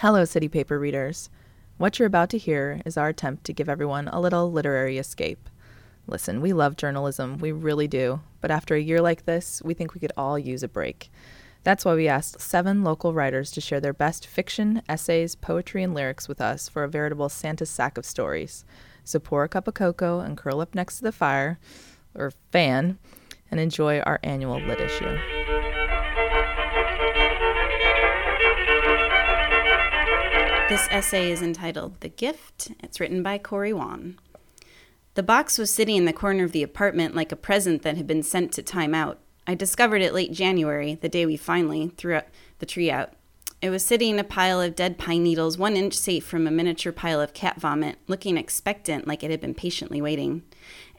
Hello, City Paper readers. What you're about to hear is our attempt to give everyone a little literary escape. Listen, we love journalism, we really do, but after a year like this, we think we could all use a break. That's why we asked seven local writers to share their best fiction, essays, poetry, and lyrics with us for a veritable Santa sack of stories. So pour a cup of cocoa and curl up next to the fire, or fan, and enjoy our annual lit issue. This essay is entitled The Gift. It's written by Corrie Wang. The box was sitting in the corner of the apartment like a present that had been sent to time out. I discovered it late January, the day we finally threw the tree out. It was sitting in a pile of dead pine needles, one inch safe from a miniature pile of cat vomit, looking expectant like it had been patiently waiting.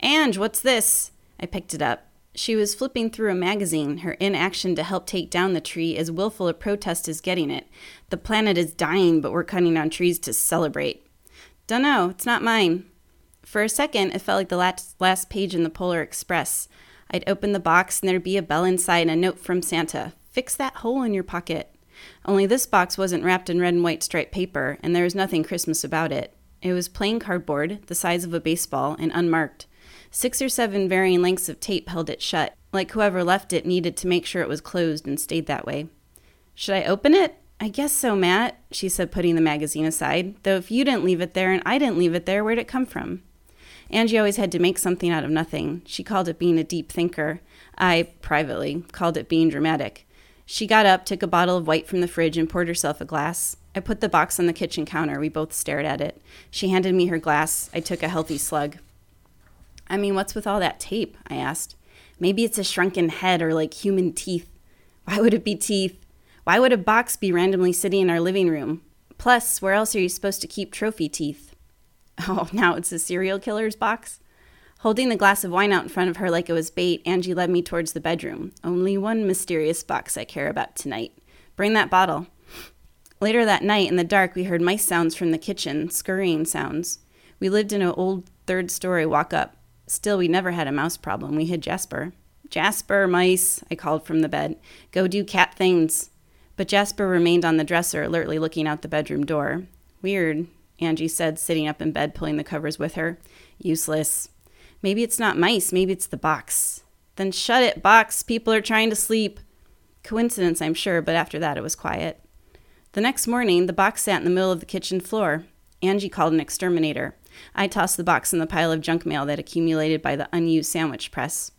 Ange, what's this? I picked it up. She was flipping through a magazine, her inaction to help take down the tree as willful a protest as getting it. The planet is dying, but we're cutting down trees to celebrate. Dunno, it's not mine. For a second, it felt like the last, last page in the Polar Express. I'd open the box and there'd be a bell inside and a note from Santa Fix that hole in your pocket. Only this box wasn't wrapped in red and white striped paper, and there was nothing Christmas about it. It was plain cardboard, the size of a baseball, and unmarked. Six or seven varying lengths of tape held it shut, like whoever left it needed to make sure it was closed and stayed that way. Should I open it? I guess so, Matt, she said, putting the magazine aside. Though if you didn't leave it there and I didn't leave it there, where'd it come from? Angie always had to make something out of nothing. She called it being a deep thinker. I, privately, called it being dramatic. She got up, took a bottle of white from the fridge, and poured herself a glass. I put the box on the kitchen counter. We both stared at it. She handed me her glass. I took a healthy slug. I mean, what's with all that tape? I asked. Maybe it's a shrunken head or like human teeth. Why would it be teeth? Why would a box be randomly sitting in our living room? Plus, where else are you supposed to keep trophy teeth? Oh, now it's a serial killer's box? Holding the glass of wine out in front of her like it was bait, Angie led me towards the bedroom. Only one mysterious box I care about tonight. Bring that bottle. Later that night, in the dark, we heard mice sounds from the kitchen, scurrying sounds. We lived in an old third story walk up. Still, we never had a mouse problem. We had Jasper. Jasper, mice, I called from the bed. Go do cat things. But Jasper remained on the dresser, alertly looking out the bedroom door. Weird, Angie said, sitting up in bed, pulling the covers with her. Useless. Maybe it's not mice, maybe it's the box. Then shut it, box. People are trying to sleep. Coincidence, I'm sure, but after that it was quiet. The next morning, the box sat in the middle of the kitchen floor. Angie called an exterminator. I tossed the box in the pile of junk mail that accumulated by the unused sandwich press.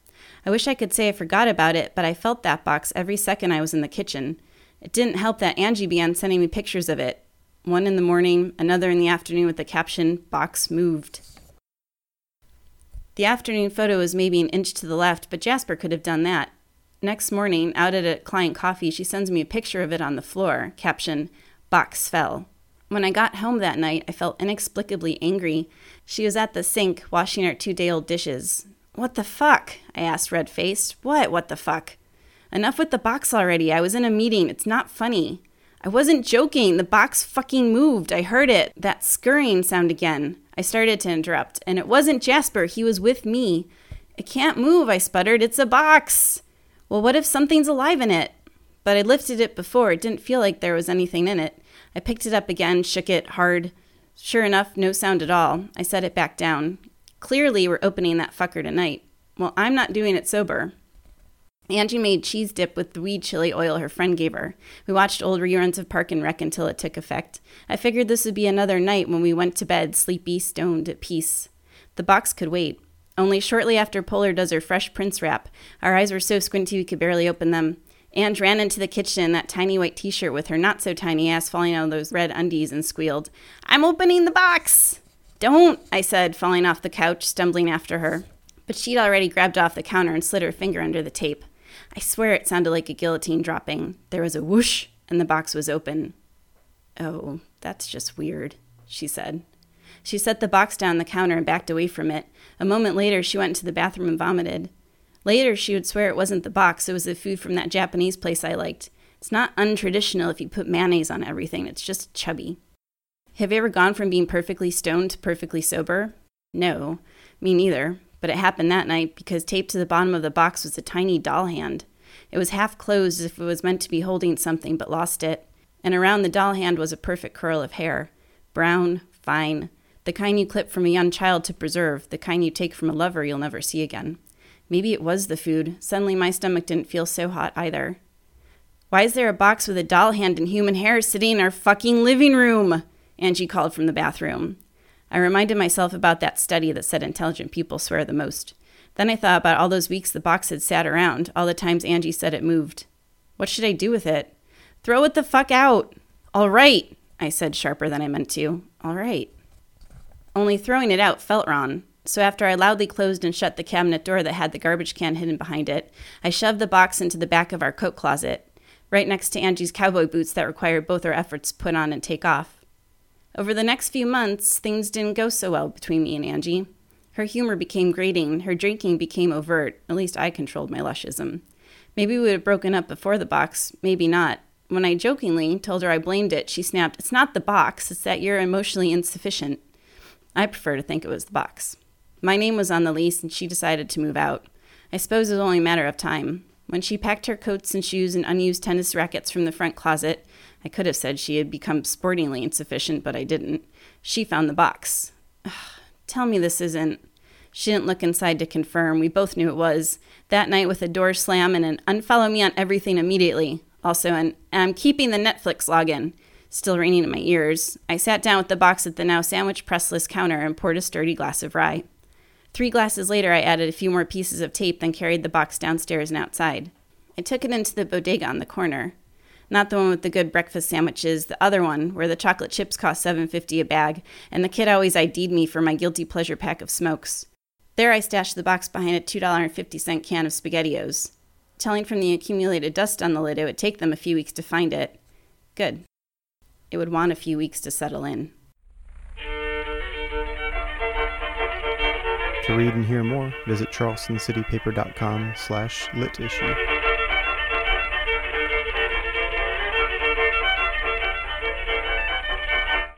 I wish I could say I forgot about it, but I felt that box every second I was in the kitchen. It didn't help that Angie began sending me pictures of it. One in the morning, another in the afternoon with the caption, Box moved. The afternoon photo was maybe an inch to the left, but Jasper could have done that. Next morning, out at a client coffee, she sends me a picture of it on the floor, caption, Box fell. When I got home that night, I felt inexplicably angry. She was at the sink washing her two day old dishes. What the fuck? I asked, red faced. What, what the fuck? Enough with the box already. I was in a meeting. It's not funny. I wasn't joking. The box fucking moved. I heard it. That scurrying sound again. I started to interrupt, and it wasn't Jasper. He was with me. It can't move, I sputtered. It's a box. Well, what if something's alive in it? But I lifted it before. It didn't feel like there was anything in it. I picked it up again, shook it hard. Sure enough, no sound at all. I set it back down. Clearly, we're opening that fucker tonight. Well, I'm not doing it sober. Angie made cheese dip with the weed chili oil her friend gave her. We watched old reruns of Park and Rec until it took effect. I figured this would be another night when we went to bed, sleepy, stoned, at peace. The box could wait. Only shortly after Polar does her Fresh Prince wrap, our eyes were so squinty we could barely open them. Ange ran into the kitchen that tiny white t shirt with her not so tiny ass falling out of those red undies and squealed, I'm opening the box! Don't, I said, falling off the couch, stumbling after her. But she'd already grabbed off the counter and slid her finger under the tape. I swear it sounded like a guillotine dropping. There was a whoosh, and the box was open. Oh, that's just weird, she said. She set the box down the counter and backed away from it. A moment later, she went into the bathroom and vomited. Later, she would swear it wasn't the box, it was the food from that Japanese place I liked. It's not untraditional if you put mayonnaise on everything, it's just chubby. Have you ever gone from being perfectly stoned to perfectly sober? No, me neither, but it happened that night because taped to the bottom of the box was a tiny doll hand. It was half closed as if it was meant to be holding something but lost it. and around the doll hand was a perfect curl of hair. Brown, fine, the kind you clip from a young child to preserve, the kind you take from a lover you'll never see again. Maybe it was the food. Suddenly my stomach didn't feel so hot either. Why is there a box with a doll hand and human hair sitting in our fucking living room? Angie called from the bathroom. I reminded myself about that study that said intelligent people swear the most. Then I thought about all those weeks the box had sat around, all the times Angie said it moved. What should I do with it? Throw it the fuck out! All right, I said sharper than I meant to. All right. Only throwing it out felt wrong. So after I loudly closed and shut the cabinet door that had the garbage can hidden behind it, I shoved the box into the back of our coat closet, right next to Angie's cowboy boots that required both our efforts to put on and take off. Over the next few months, things didn't go so well between me and Angie. Her humor became grating, her drinking became overt, at least I controlled my lushism. Maybe we would have broken up before the box, maybe not. When I jokingly told her I blamed it, she snapped, It's not the box, it's that you're emotionally insufficient. I prefer to think it was the box. My name was on the lease, and she decided to move out. I suppose it was only a matter of time. When she packed her coats and shoes and unused tennis rackets from the front closet, I could have said she had become sportingly insufficient, but I didn't. She found the box. Ugh, tell me this isn't. She didn't look inside to confirm. We both knew it was. That night, with a door slam and an unfollow me on everything immediately. Also, an I'm keeping the Netflix login still ringing in my ears. I sat down with the box at the now sandwich pressless counter and poured a sturdy glass of rye. Three glasses later, I added a few more pieces of tape, then carried the box downstairs and outside. I took it into the bodega on the corner. Not the one with the good breakfast sandwiches, the other one where the chocolate chips cost seven fifty a bag, and the kid always ID'd me for my guilty pleasure pack of smokes. There I stashed the box behind a $2.50 can of SpaghettiOs. Telling from the accumulated dust on the lid it would take them a few weeks to find it. Good. It would want a few weeks to settle in. To read and hear more, visit charlestoncitypaper.com slash lit issue.